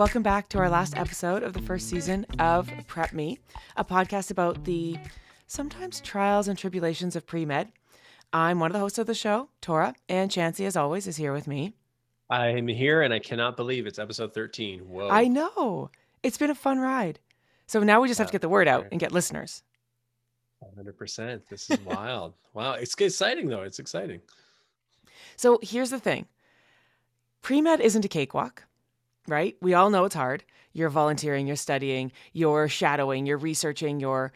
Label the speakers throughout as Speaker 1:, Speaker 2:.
Speaker 1: Welcome back to our last episode of the first season of Prep Me, a podcast about the sometimes trials and tribulations of pre med. I'm one of the hosts of the show, Tora, and Chancey, as always, is here with me.
Speaker 2: I'm here and I cannot believe it's episode 13. Whoa.
Speaker 1: I know. It's been a fun ride. So now we just have to get the word out and get listeners.
Speaker 2: 100%. This is wild. wow. It's exciting, though. It's exciting.
Speaker 1: So here's the thing pre med isn't a cakewalk right? We all know it's hard. You're volunteering, you're studying, you're shadowing, you're researching, you're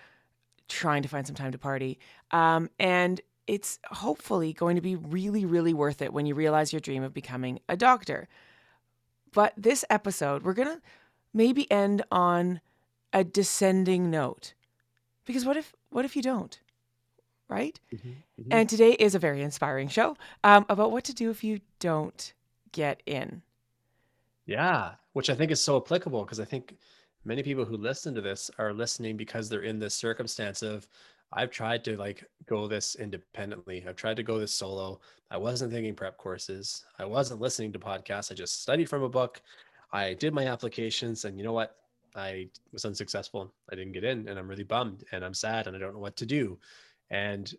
Speaker 1: trying to find some time to party. Um, and it's hopefully going to be really, really worth it when you realize your dream of becoming a doctor. But this episode, we're going to maybe end on a descending note. Because what if what if you don't? Right? Mm-hmm, mm-hmm. And today is a very inspiring show um, about what to do if you don't get in.
Speaker 2: Yeah, which I think is so applicable because I think many people who listen to this are listening because they're in this circumstance of I've tried to like go this independently. I've tried to go this solo. I wasn't thinking prep courses. I wasn't listening to podcasts. I just studied from a book. I did my applications and you know what? I was unsuccessful. I didn't get in and I'm really bummed and I'm sad and I don't know what to do. And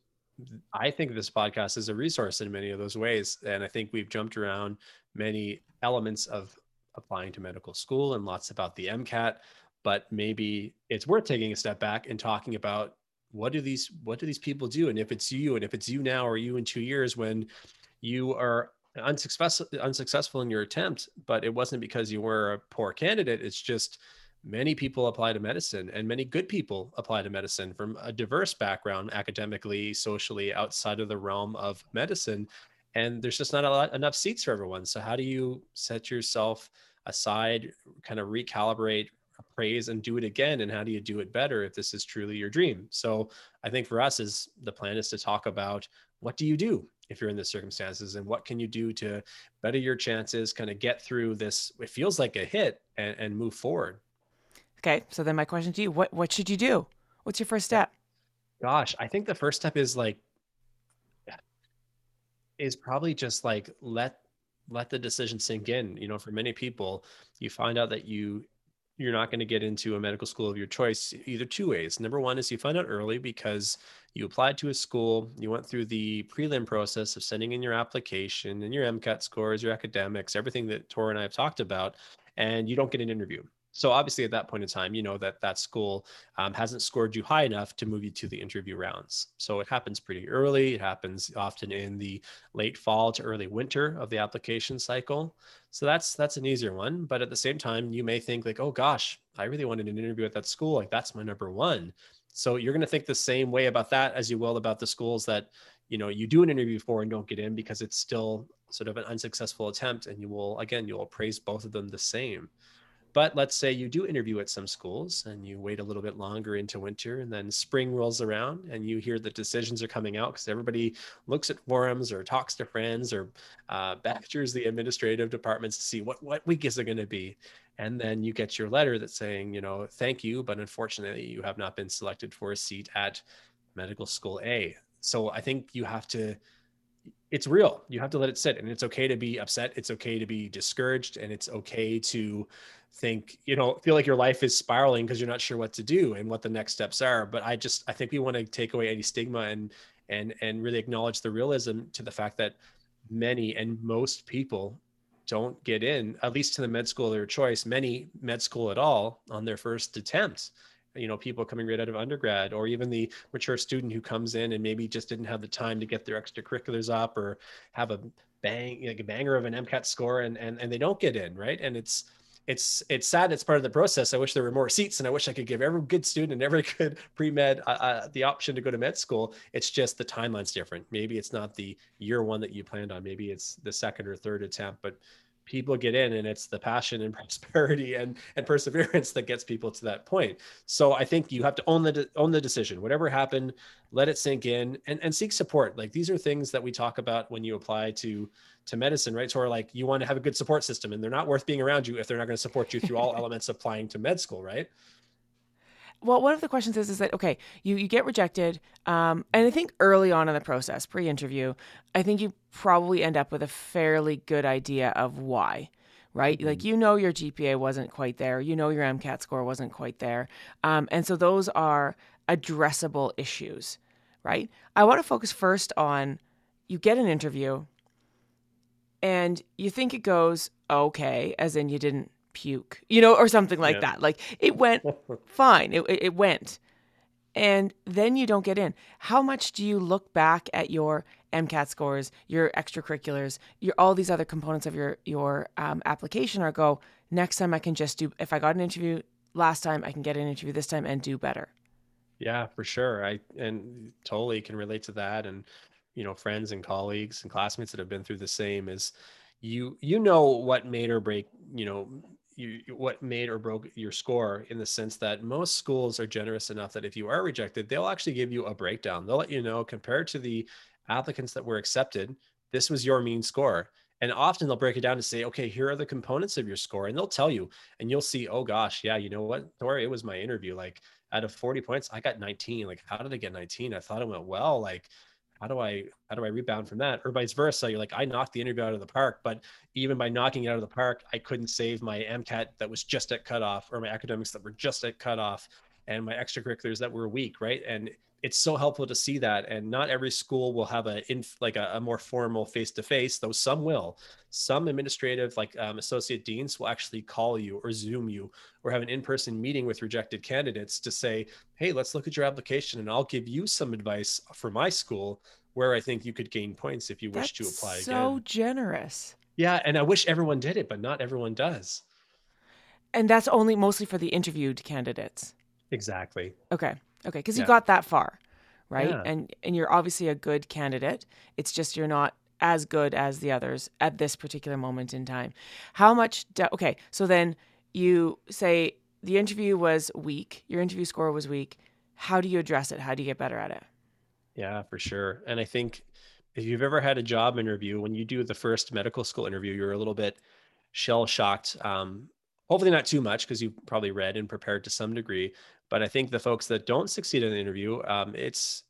Speaker 2: I think this podcast is a resource in many of those ways. And I think we've jumped around many elements of applying to medical school and lots about the MCAT, but maybe it's worth taking a step back and talking about what do these what do these people do? And if it's you and if it's you now or you in 2 years when you are unsuccessful unsuccessful in your attempt but it wasn't because you were a poor candidate. It's just many people apply to medicine and many good people apply to medicine from a diverse background academically socially outside of the realm of medicine and there's just not a lot enough seats for everyone. So how do you set yourself aside kind of recalibrate appraise, and do it again? And how do you do it better if this is truly your dream? So i think for us is the plan is to talk about what do you do if you're in this circumstances? And what can you do to better your chances kind of get through this it feels like a hit and, and move forward.
Speaker 1: Okay so then my question to you what what should you do? What's your first step?
Speaker 2: Gosh i think the first step is like is probably just like let let the decision sink in. You know for many people you find out that you you're not going to get into a medical school of your choice either two ways. Number one is you find out early because you applied to a school you went through the prelim process of sending in your application and your mcat scores your academics everything that tora and i have talked about and you don't get an interview so obviously, at that point in time, you know that that school um, hasn't scored you high enough to move you to the interview rounds. So it happens pretty early. It happens often in the late fall to early winter of the application cycle. So that's that's an easier one. But at the same time, you may think like, oh gosh, I really wanted an interview at that school. Like that's my number one. So you're going to think the same way about that as you will about the schools that you know you do an interview for and don't get in because it's still sort of an unsuccessful attempt and you will again you will praise both of them the same but let's say you do interview at some schools and you wait a little bit longer into winter and then spring rolls around and you hear the decisions are coming out because everybody looks at forums or talks to friends or uh, badgers the administrative departments to see what, what week is it going to be. And then you get your letter that's saying, you know, thank you, but unfortunately you have not been selected for a seat at medical school A. So I think you have to it's real. You have to let it sit and it's okay to be upset. It's okay to be discouraged and it's okay to think, you know, feel like your life is spiraling because you're not sure what to do and what the next steps are. But I just I think we want to take away any stigma and and and really acknowledge the realism to the fact that many and most people don't get in, at least to the med school of their choice, many med school at all on their first attempt you know people coming right out of undergrad or even the mature student who comes in and maybe just didn't have the time to get their extracurriculars up or have a bang like a banger of an mcat score and and, and they don't get in right and it's it's it's sad it's part of the process. I wish there were more seats and i wish i could give every good student and every good pre-med uh, uh, the option to go to med school. It's just the timeline's different. Maybe it's not the year one that you planned on. Maybe it's the second or third attempt but people get in and it's the passion and prosperity and and perseverance that gets people to that point. So i think you have to own the own the decision. Whatever happened let it sink in and and seek support. Like these are things that we talk about when you apply to to medicine right? So like you want to have a good support system and they're not worth being around you if they're not going to support you through all elements of applying to med school right
Speaker 1: well, one of the questions is is that okay, you you get rejected, um, and I think early on in the process, pre-interview, I think you probably end up with a fairly good idea of why, right? Mm-hmm. Like you know your GPA wasn't quite there, you know your MCAT score wasn't quite there, um, and so those are addressable issues, right? I want to focus first on you get an interview and you think it goes okay, as in you didn't puke, you know, or something like yeah. that. Like it went fine, it, it went. And then you don't get in. How much do you look back at your MCAT scores, your extracurriculars, your all these other components of your your um, application, or go next time I can just do. If I got an interview last time, I can get an interview this time and do better.
Speaker 2: Yeah, for sure. I and totally can relate to that. And you know, friends and colleagues and classmates that have been through the same is you you know what made or break you know you what made or broke your score in the sense that most schools are generous enough that if you are rejected they'll actually give you a breakdown. They'll let you know compared to the applicants that were accepted this was your mean score. And often they'll break it down to say okay here are the components of your score and they'll tell you and you'll see oh gosh yeah you know what? Tori, it was my interview. Like out of 40 points i got 19 like how did i get 19 i thought it went well. Like how do I how do I rebound from that? Or vice versa. You're like, I knocked the interview out of the park, but even by knocking it out of the park, I couldn't save my MCAT that was just at cutoff or my academics that were just at cutoff and my extracurriculars that were weak, right? And it's so helpful to see that. And not every school will have a in like a, a more formal face-to-face though some will. Some administrative like um, associate deans will actually call you or zoom you or have an in-person meeting with rejected candidates to say hey let's look at your application and i'll give you some advice for my school where i think you could gain points if you wish
Speaker 1: That's
Speaker 2: to apply
Speaker 1: so
Speaker 2: again.
Speaker 1: so generous.
Speaker 2: Yeah and i wish everyone did it but not everyone does.
Speaker 1: And that's only mostly for the interviewed candidates
Speaker 2: exactly
Speaker 1: okay Okay, because yeah. you got that far, right?
Speaker 2: Yeah.
Speaker 1: And and you're obviously a good candidate. It's just you're not as good as the others at this particular moment in time. How much? Do, okay, so then you say the interview was weak. Your interview score was weak. How do you address it? How do you get better at it?
Speaker 2: Yeah, for sure. And I think if you've ever had a job interview, when you do the first medical school interview, you're a little bit shell shocked. Um, hopefully not too much because you probably read and prepared to some degree but I think the folks that don't succeed in the interview, um, it's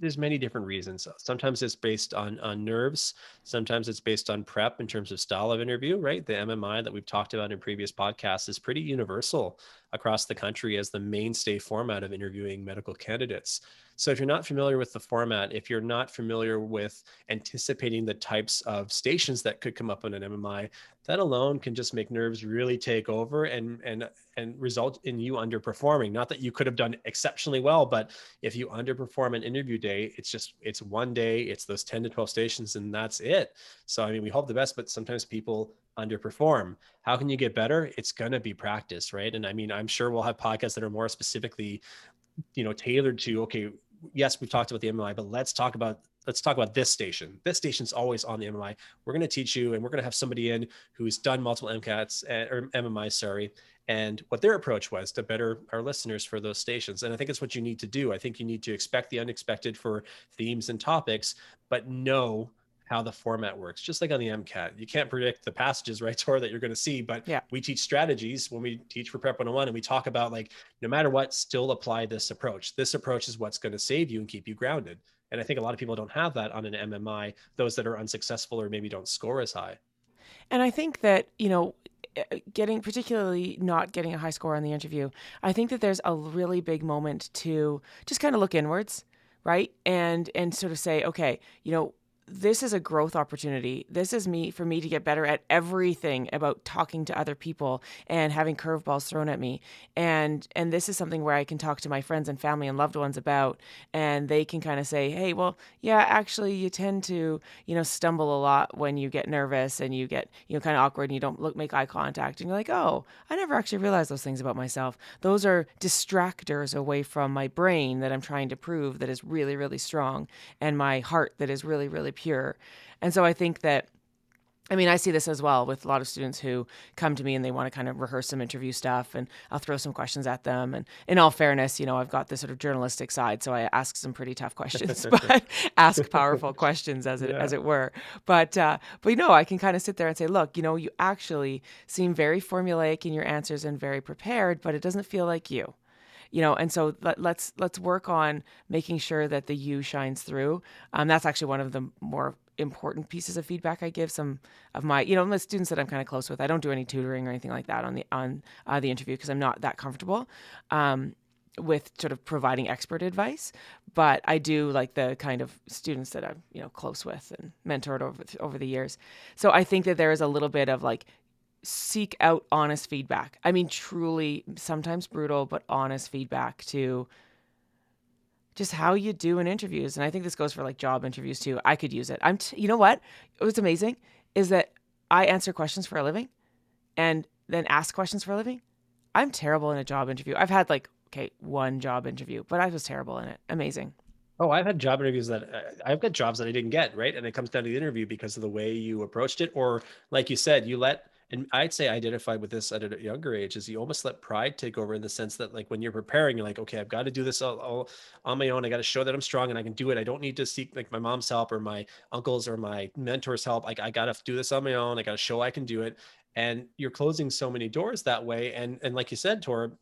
Speaker 2: there's many different reasons. Sometimes it's based on on nerves. Sometimes it's based on prep in terms of style of interview. Right, the MMI that we've talked about in previous podcasts is pretty universal across the country as the mainstay format of interviewing medical candidates. So if you're not familiar with the format, if you're not familiar with anticipating the types of stations that could come up on an MMI, that alone can just make nerves really take over and and and result in you underperforming. Not that you could have done exceptionally well, but if you underperform an interview day, it's just it's one day, it's those 10 to 12 stations and that's it. So I mean, we hope the best, but sometimes people underperform. How can you get better? It's going to be practice, right? And I mean, I'm sure we'll have podcasts that are more specifically you know tailored to okay yes, we've talked about the MMI, but let's talk about let's talk about this station. This station's always on the MMI. We're going to teach you, and we're going to have somebody in who's done multiple MCATs eh, or MMI, sorry, and what their approach was to better our listeners for those stations. And I think it's what you need to do. I think you need to expect the unexpected for themes and topics, but know how the format works. Just like on the MCAT, you can't predict the passages, right, Tor, that you're going to see. But
Speaker 1: yeah.
Speaker 2: we teach strategies when we teach for Prep 101 and we talk about like, no matter what, still apply this approach. This approach is what's going to save you and keep you grounded. And I think a lot of people don't have that on an MMI, those that are unsuccessful or maybe don't score as high.
Speaker 1: And I think that, you know, eh, getting particularly not getting a high score on the interview, I think that there's a really big moment to just kind of look inwards right and and sort of say okay you know this is a growth opportunity. This is me for me to get better at everything about talking to other people and having curveballs thrown at me. And and this is something where I can talk to my friends and family and loved ones about and they can kind of say, "Hey, well, yeah, actually you tend to, you know, stumble a lot when you get nervous and you get, you know, kind of awkward and you don't look make eye contact." And you're like, "Oh, I never actually realized those things about myself. Those are distractors away from my brain that I'm trying to prove that is really really strong and my heart that is really really pure. And so I think that I mean, I see this as well with a lot of students who come to me and they want to kind of rehearse some interview stuff, and I'll throw some questions at them. And in all fairness, you know, I've got this sort of journalistic side, so I ask some pretty tough questions, but ask powerful questions, as it yeah. as it were. But uh, but you know, I can kind of sit there and say, look, you know, you actually seem very formulaic in your answers and very prepared, but it doesn't feel like you you know and so let, us let's, let's work on making sure that the you shines through um, that's actually one of the more important pieces of feedback I give. Some of my, you know, the students that I'm kind of close with. I don't do any tutoring or anything like that on the on uh, the interview because I'm not that comfortable. Um, with sort of providing expert advice, but I do like the kind of students that I'm, you know, close with and mentored over over the years. So I think that there is a little bit of like seek out honest feedback. I mean, truly, sometimes brutal, but honest feedback to just how you do in interviews. And I think this goes for like job interviews too. I could use it. I'm, t- you know what? What's amazing is that I answer questions for a living and then ask questions for a living. I'm terrible in a job interview. I've had like, okay, one job interview, but I was terrible in it. Amazing.
Speaker 2: Oh, I've had job interviews that uh, I've got jobs that I didn't get, right? And it comes down to the interview because of the way you approached it. Or, like you said, you let and I'd say identified with this at a younger age is you almost let pride take over in the sense that like when you're preparing, you're like, okay, I've got to do this all, all on my own. I got to show that I'm strong and I can do it. I don't need to seek like my mom's help or my uncles or my mentor's help. Like I got to do this on my own. I got to show I can do it. And you're closing so many doors that way. And and like you said, Tor,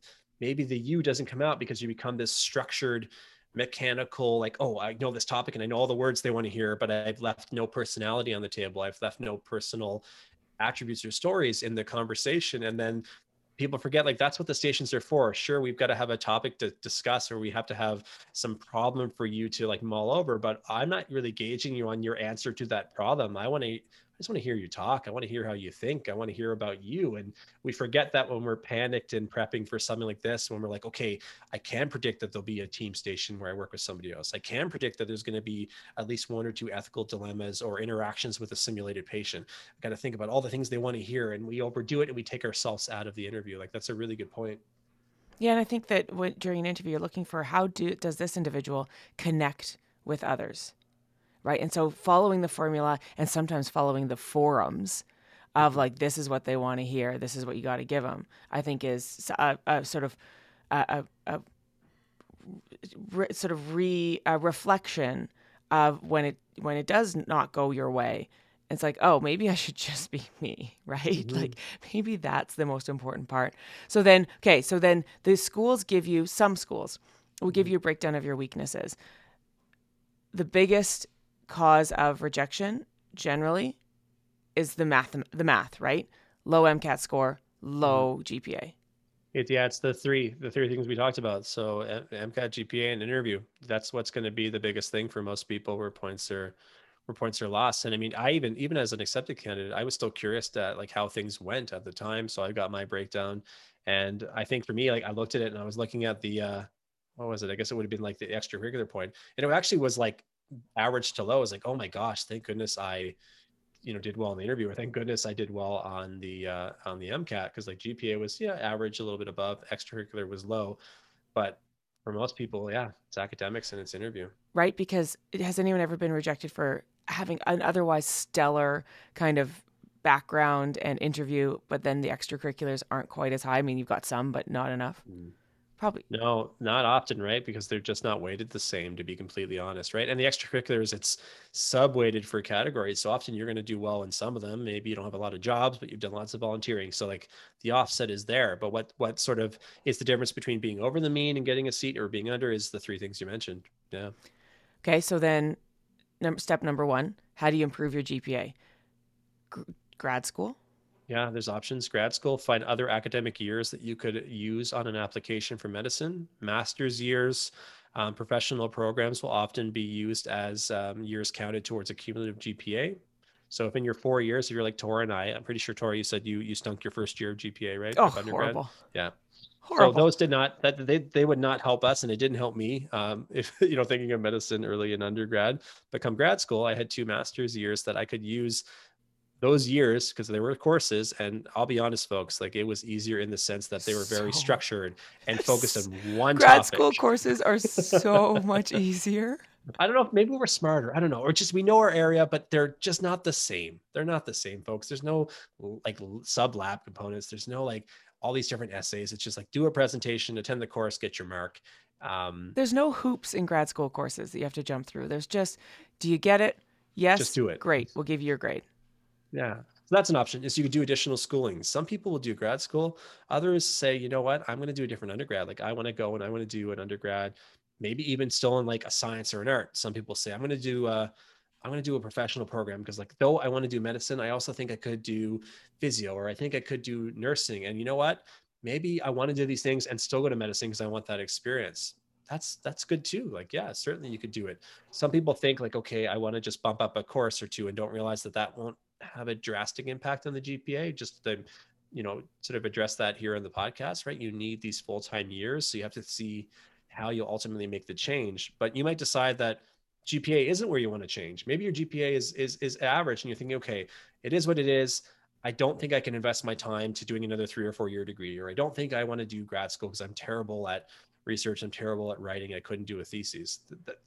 Speaker 2: maybe the you doesn't come out because you become this structured mechanical like oh i know this topic and i know all the words they want to hear but i've left no personality on the table i've left no personal attributes or stories in the conversation and then people forget like that's what the stations are for. Sure we've got to have a topic to discuss or we have to have some problem for you to like mull over but i'm not really gauging you on your answer to that problem. I want to I just want to hear you talk. I want to hear how you think. I want to hear about you. And we forget that when we're panicked and prepping for something like this, when we're like, okay, I can predict that there'll be a team station where I work with somebody else. I can predict that there's going to be at least one or two ethical dilemmas or interactions with a simulated patient. I got to think about all the things they want to hear. And we overdo it and we take ourselves out of the interview. Like that's a really good point.
Speaker 1: Yeah, and I think that during an interview, you're looking for how do does this individual connect with others? Right? And so following the formula and sometimes following the forums of mm-hmm. like this is what they want to hear, this is what you got to give them, I think is a, a sort of a, a, a sort of re a reflection of when it when it does not go your way. It's like, oh, maybe I should just be me, right? Mm-hmm. Like maybe that's the most important part. So then, okay, so then the schools give you some schools will give mm-hmm. you a breakdown of your weaknesses. The biggest cause of rejection generally is the math the math, right? Low MCAT score, low mm-hmm. GPA.
Speaker 2: It, yeah, it's the three the three things we talked about. So MCAT, GPA, and interview. That's what's going to be the biggest thing for most people where points are where points are lost. And I mean, I even even as an accepted candidate, I was still curious at like how things went at the time. So I got my breakdown, and I think for me, like I looked at it and I was looking at the uh, what was it? I guess it would have been like the extracurricular point. point, and it actually was like average to low is like, oh my gosh, thank goodness I, you know, did well in the interview, or thank goodness I did well on the uh, on the MCAT because like GPA was yeah average, a little bit above, extracurricular was low, but for most people, yeah, it's academics and it's interview.
Speaker 1: Right, because has anyone ever been rejected for having an otherwise stellar kind of background and interview, but then the extracurriculars aren't quite as high? I mean, you've got some, but not enough. Mm. Probably.
Speaker 2: No, not often, right? Because they're just not weighted the same, to be completely honest, right? And the extracurriculars, it's sub-weighted for categories. So often you're going to do well in some of them. Maybe you don't have a lot of jobs, but you've done lots of volunteering. So like the offset is there. But what what sort of is the difference between being over the mean and getting a seat or being under is the three things you mentioned. Yeah.
Speaker 1: Okay, so then number, step number one, how do you improve your GPA? G- grad school?
Speaker 2: Yeah, there's options. Grad school, find other academic years that you could use on an application for medicine. Master's years, um, professional programs will often be used as um, years counted towards a cumulative GPA. So if in your four years, if you're like Tora and I, I'm pretty sure Tora, you said you you stunk your first year of GPA, right?
Speaker 1: Oh, horrible.
Speaker 2: Yeah. Horrible. So those did not that they they would not help us, and it didn't help me. Um, if you know thinking of medicine early in undergrad, but come grad school, I had two master's years that I could use those years because there were courses and i'll be honest folks like it was easier in the sense that they were very so, structured and focused on one
Speaker 1: grad
Speaker 2: topic.
Speaker 1: school courses are so much easier.
Speaker 2: I don't know if maybe we're smarter i don't know or just we know our area but they're just not the same they're not the same folks there's no like sub lab components there's no like all these different essays it's just like do a presentation attend the course get your mark
Speaker 1: um, there's no hoops in grad school courses that you have to jump through there's just do you get it? Yes
Speaker 2: just do it.
Speaker 1: great we'll give you your grade
Speaker 2: yeah. So that's an option is you could do additional schooling. Some people will do grad school. Others say, you know what, I'm going to do a different undergrad. Like I want to go and I want to do an undergrad, maybe even still in like a science or an art. Some people say I'm going to do a, I'm going to do a professional program because like though I want to do medicine, I also think I could do physio or I think I could do nursing. And you know what? Maybe I want to do these things and still go to medicine because I want that experience. That's that's good too. Like yeah, certainly you could do it. Some people think like okay, I want to just bump up a course or two and don't realize that that won't have a drastic impact on the GPA. Just the you know sort of address that here in the podcast, right? You need these full-time years, so you have to see how you'll ultimately make the change. But you might decide that GPA isn't where you want to change. Maybe your GPA is is is average, and you're thinking, okay, it is what it is. I don't think I can invest my time to doing another three or four year degree, or I don't think I want to do grad school because I'm terrible at research. I'm terrible at writing. I couldn't do a thesis.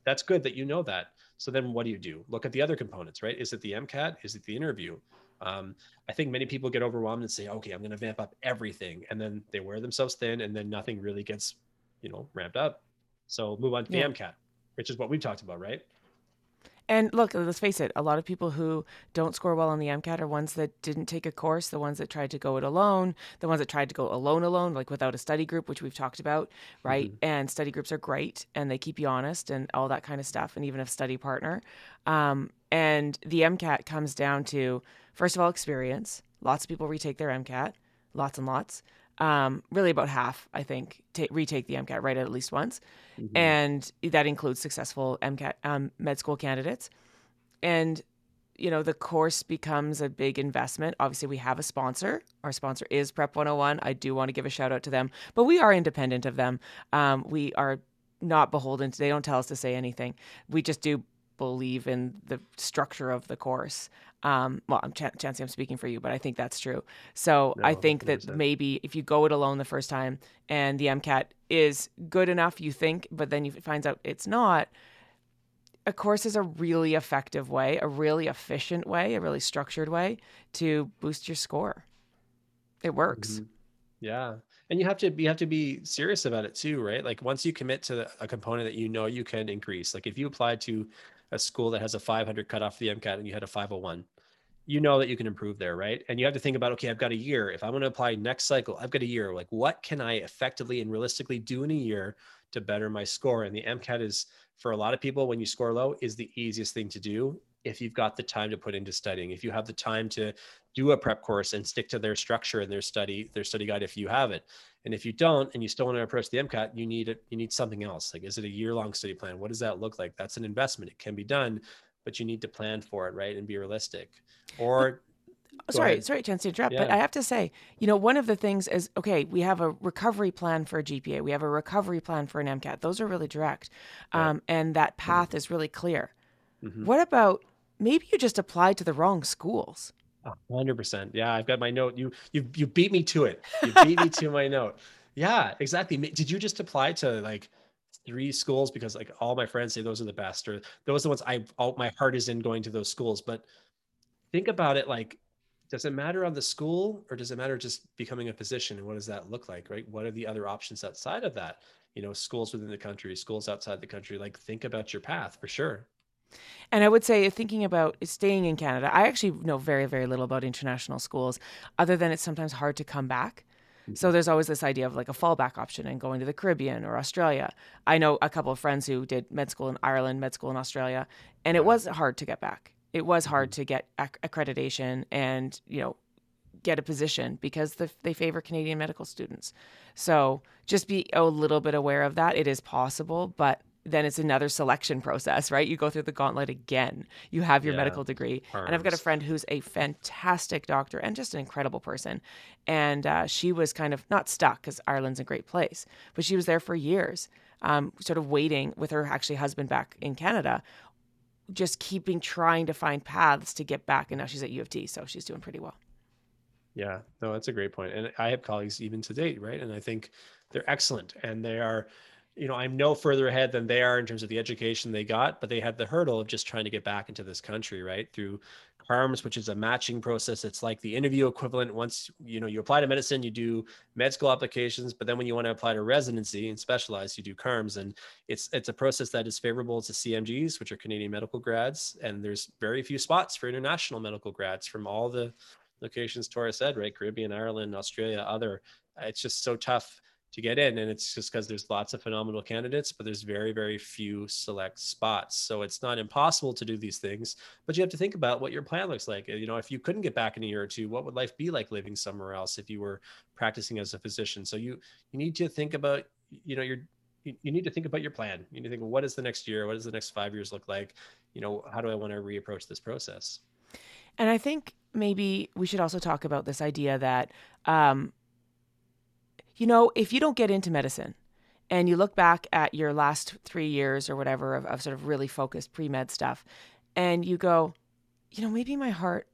Speaker 2: That's good that you know that. So then what do you do? Look at the other components, right? Is it the MCAT? Is it the interview? Um, I think many people get overwhelmed and say, okay, I'm going to vamp up everything. And then they wear themselves thin and then nothing really gets, you know, ramped up. So move on to the yeah. MCAT which is what we've talked about, right?
Speaker 1: And look, let's face it, a lot of people who don't score well on the MCAT are ones that didn't take a course, the ones that tried to go it alone, the ones that tried to go alone, alone, like without a study group, which we've talked about, right? Mm-hmm. And study groups are great and they keep you honest and all that kind of stuff, and even a study partner. Um, and the MCAT comes down to, first of all, experience. Lots of people retake their MCAT, lots and lots um, really about half, I think, t- retake the MCAT right at least once, mm-hmm. and that includes successful MCAT um, med school candidates. And you know the course becomes a big investment. Obviously, we have a sponsor. Our sponsor is Prep 101. I do want to give a shout out to them, but we are independent of them. Um, we are not beholden. To, they don't tell us to say anything. We just do believe in the structure of the course. Um, well, I'm ch- Chancey, I'm speaking for you, but I think that's true. So no, I think 100%. that maybe if you go it alone the first time and the MCAT is good enough, you think, but then you finds out it's not. A course is a really effective way, a really efficient way, a really structured way to boost your score. It works. Mm-hmm.
Speaker 2: Yeah. And you have to you have to be serious about it too, right? Like once you commit to a component that you know you can increase. Like if you apply to a school that has a 500 cut off the MCAT and you had a 501, you know that you can improve there, right? And you have to think about, okay, I've got a year. If I'm going to apply next cycle, I've got a year. Like, what can I effectively and realistically do in a year to better my score? And the MCAT is, for a lot of people, when you score low, is the easiest thing to do if you've got the time to put into studying. If you have the time to do a prep course and stick to their structure and their study, their study guide, if you have it. And if you don't, and you still want to approach the MCAT, you need it. You need something else. Like, is it a year-long study plan? What does that look like? That's an investment. It can be done, but you need to plan for it, right, and be realistic. Or
Speaker 1: sorry, ahead. sorry, chance to interrupt, yeah. but I have to say, you know, one of the things is okay, we have a recovery plan for a GPA, we have a recovery plan for an MCAT. Those are really direct, um, and that path mm-hmm. is really clear. Mm-hmm. What about maybe you just applied to the wrong schools?
Speaker 2: hundred percent. Yeah, I've got my note. You you you beat me to it. You beat me to my note. Yeah, exactly. Did you just apply to like three schools because like all my friends say those are the best or those are the ones I all my heart is in going to those schools. But think about it like does it matter on the school or does it matter just becoming a physician and what does that look like right what are the other options outside of that you know schools within the country schools outside the country like think about your path for sure
Speaker 1: and I would say, thinking about staying in Canada, I actually know very, very little about international schools, other than it's sometimes hard to come back. So mm-hmm. there's always this idea of like a fallback option and going to the Caribbean or Australia. I know a couple of friends who did med school in Ireland, med school in Australia, and it was hard to get back. It was hard mm-hmm. to get ac- accreditation and you know get a position because the, they favor Canadian medical students. So just be a little bit aware of that. It is possible, but then it's another selection process, right? You go through the gauntlet again. You have your yeah. medical degree. And I've got a friend who's a fantastic doctor and just an incredible person. And uh, she was kind of not stuck because Ireland's a great place, but she was there for years, um, sort of waiting with her actually husband back in Canada, just keeping trying to find paths to get back. And now she's at U of T, so she's doing pretty well.
Speaker 2: Yeah, no, that's a great point. And I have colleagues even to date, right? And I think they're excellent and they are you know, I'm no further ahead than they are in terms of the education they got, but they had the hurdle of just trying to get back into this country, right? Through CaRMS, which is a matching process. It's like the interview equivalent. Once you know you apply to medicine, you do med school applications, but then when you want to apply to residency and specialize, you do CaRMS, and it's it's a process that is favorable to CMGs, which are Canadian medical grads, and there's very few spots for international medical grads from all the locations Tora said, right? Caribbean, Ireland, Australia, other. It's just so tough to get in and it's just because there's lots of phenomenal candidates but there's very very few select spots. So it's not impossible to do these things but you have to think about what your plan looks like. You know if you couldn't get back in a year or two what would life be like living somewhere else if you were practicing as a physician? So you you need to think about you know your you, you need to think about your plan. You need to think well, what is the next year? What does the next five years look like? You know how do i want to reapproach this process?
Speaker 1: And i think maybe we should also talk about this idea that um, you know, if you don't get into medicine and you look back at your last three years or whatever of, of sort of really focused pre med stuff, and you go, you know, maybe my heart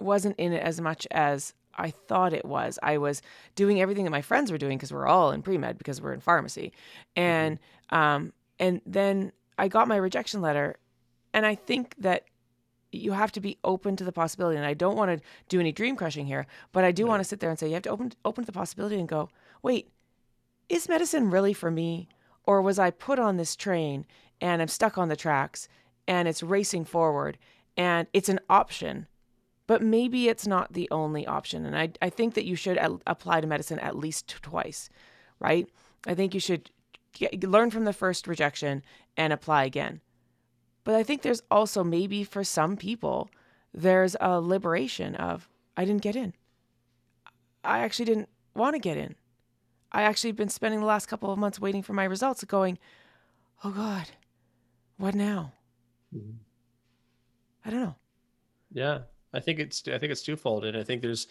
Speaker 1: wasn't in it as much as I thought it was. I was doing everything that my friends were doing because we're all in pre med because we're in pharmacy, and mm-hmm. um, and then I got my rejection letter, and I think that you have to be open to the possibility. And I don't want to do any dream crushing here, but I do want to sit there and say you have to open open to the possibility and go, wait, is medicine really for me? Or was I put on this train and I'm stuck on the tracks and it's racing forward and it's an option, but maybe it's not the only option. And I, I think that you should apply to medicine at least twice, right? I think you should get, learn from the first rejection and apply again. But I think there's also maybe for some people, there's a liberation of, I didn't get in. I actually didn't want to get in. I actually been spending the last couple of months waiting for my results, going, "Oh God, what now?" Mm-hmm. I don't know.
Speaker 2: Yeah, I think it's I think it's twofold, and I think there's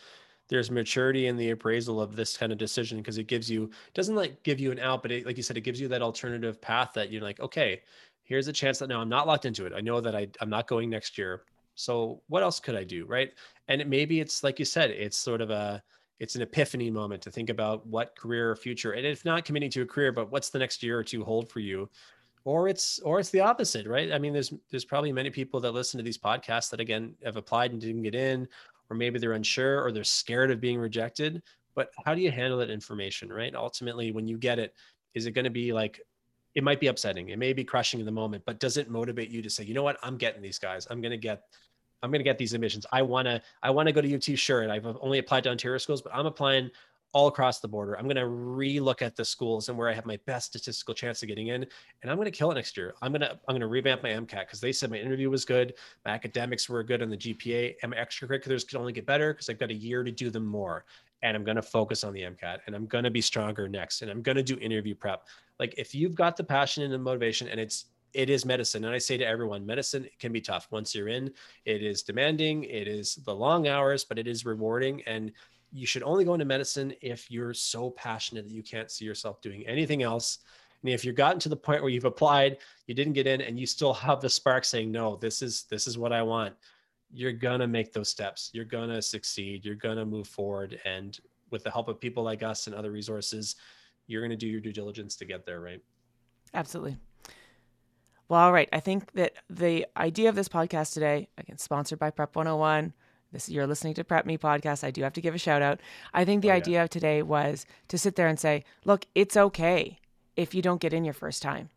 Speaker 2: there's maturity in the appraisal of this kind of decision because it gives you doesn't like give you an out, but it, like you said, it gives you that alternative path that you're like, okay, here's a chance that now I'm not locked into it. I know that I I'm not going next year. So what else could I do, right? And it, maybe it's like you said, it's sort of a it's an epiphany moment to think about what career or future and if not committing to a career but what's the next year or two hold for you. Or it's or it's the opposite right? I mean there's there's probably many people that listen to these podcasts that again have applied and didn't get in or maybe they're unsure or they're scared of being rejected. But how do you handle that information right? Ultimately when you get it is it going to be like it might be upsetting it may be crushing in the moment but does it motivate you to say you know what? I'm getting these guys. I'm going to get I'm going to get these admissions. I want to, I want to go to UT, sure. And I've only applied to Ontario schools, but I'm applying all across the border. I'm going to re-look at the schools and where I have my best statistical chance of getting in, and I'm going to kill it next year. I'm going to, I'm going to revamp my MCAT because they said my interview was good, my academics were good on the GPA, and my extracurriculars could only get better because I've got a year to do them more. And I'm going to focus on the MCAT, and I'm going to be stronger next, and I'm going to do interview prep. Like if you've got the passion and the motivation, and it's it is medicine. And I say to everyone, medicine can be tough once you're in. It is demanding, it is the long hours, but it is rewarding. And you should only go into medicine if you're so passionate that you can't see yourself doing anything else. And if you've gotten to the point where you've applied, you didn't get in, and you still have the spark saying, "No, this is this is what I want," you're gonna make those steps. You're gonna succeed. You're gonna move forward, and with the help of people like us and other resources, you're gonna do your due diligence to get there. Right?
Speaker 1: Absolutely. Well, all right. I think that the idea of this podcast today, again, sponsored by Prep 101. This you're listening to Prep Me podcast. I do have to give a shout out. I think the oh, yeah. idea of today was to sit there and say, look, it's okay if you don't get in your first time.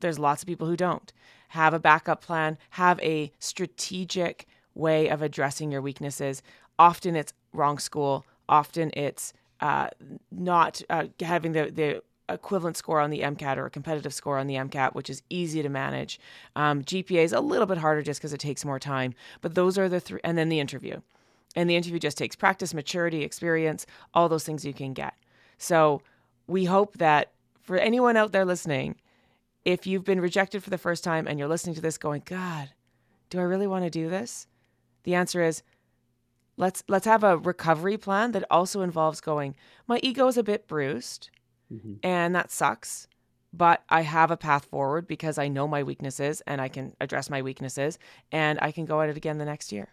Speaker 1: There's lots of people who don't. Have a backup plan, have a strategic way of addressing your weaknesses. Often it's wrong school, often it's uh, not uh, having the, the equivalent score on the MCAT or a competitive score on the MCAT, which is easy to manage. Um, GPA is a little bit harder just because it takes more time, but those are the three, and then the interview. And the interview just takes practice, maturity, experience, all those things you can get. So we hope that for anyone out there listening, if you've been rejected for the first time and you're listening to this going, God, do I really want to do this? The answer is let's let's have a recovery plan that also involves going, my ego is a bit bruised Mm-hmm. And that sucks. But I have a path forward because I know my weaknesses and I can address my weaknesses and I can go at it again the next year.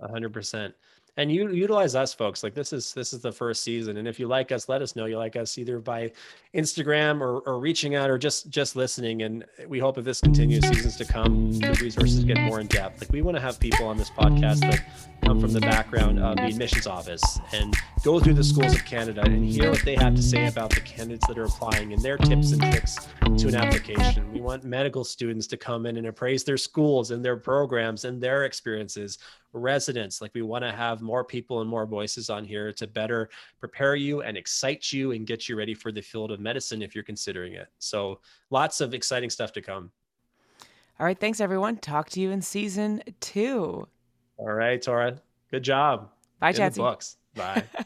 Speaker 2: Hundred percent and you utilize us folks like this is this is the first season and if you like us let us know. You like us either by instagram or, or reaching out or just just listening and we hope if this continues seasons to come the resources get more in depth. Like we want to have people on this podcast that come from the background of the admissions office and go through the schools of canada and hear what they have to say about the candidates that are applying and their tips and tricks to an application. We want medical students to come in and appraise their schools and their programs and their experiences residents. Like we want to have more people and more voices on here to better prepare you and excite you and get you ready for the field of medicine if you're considering it. So lots of exciting stuff to come.
Speaker 1: All right. Thanks, everyone. Talk to you in season two.
Speaker 2: All right, Tora. Good job.
Speaker 1: Bye, Chancey.
Speaker 2: Books. Bye.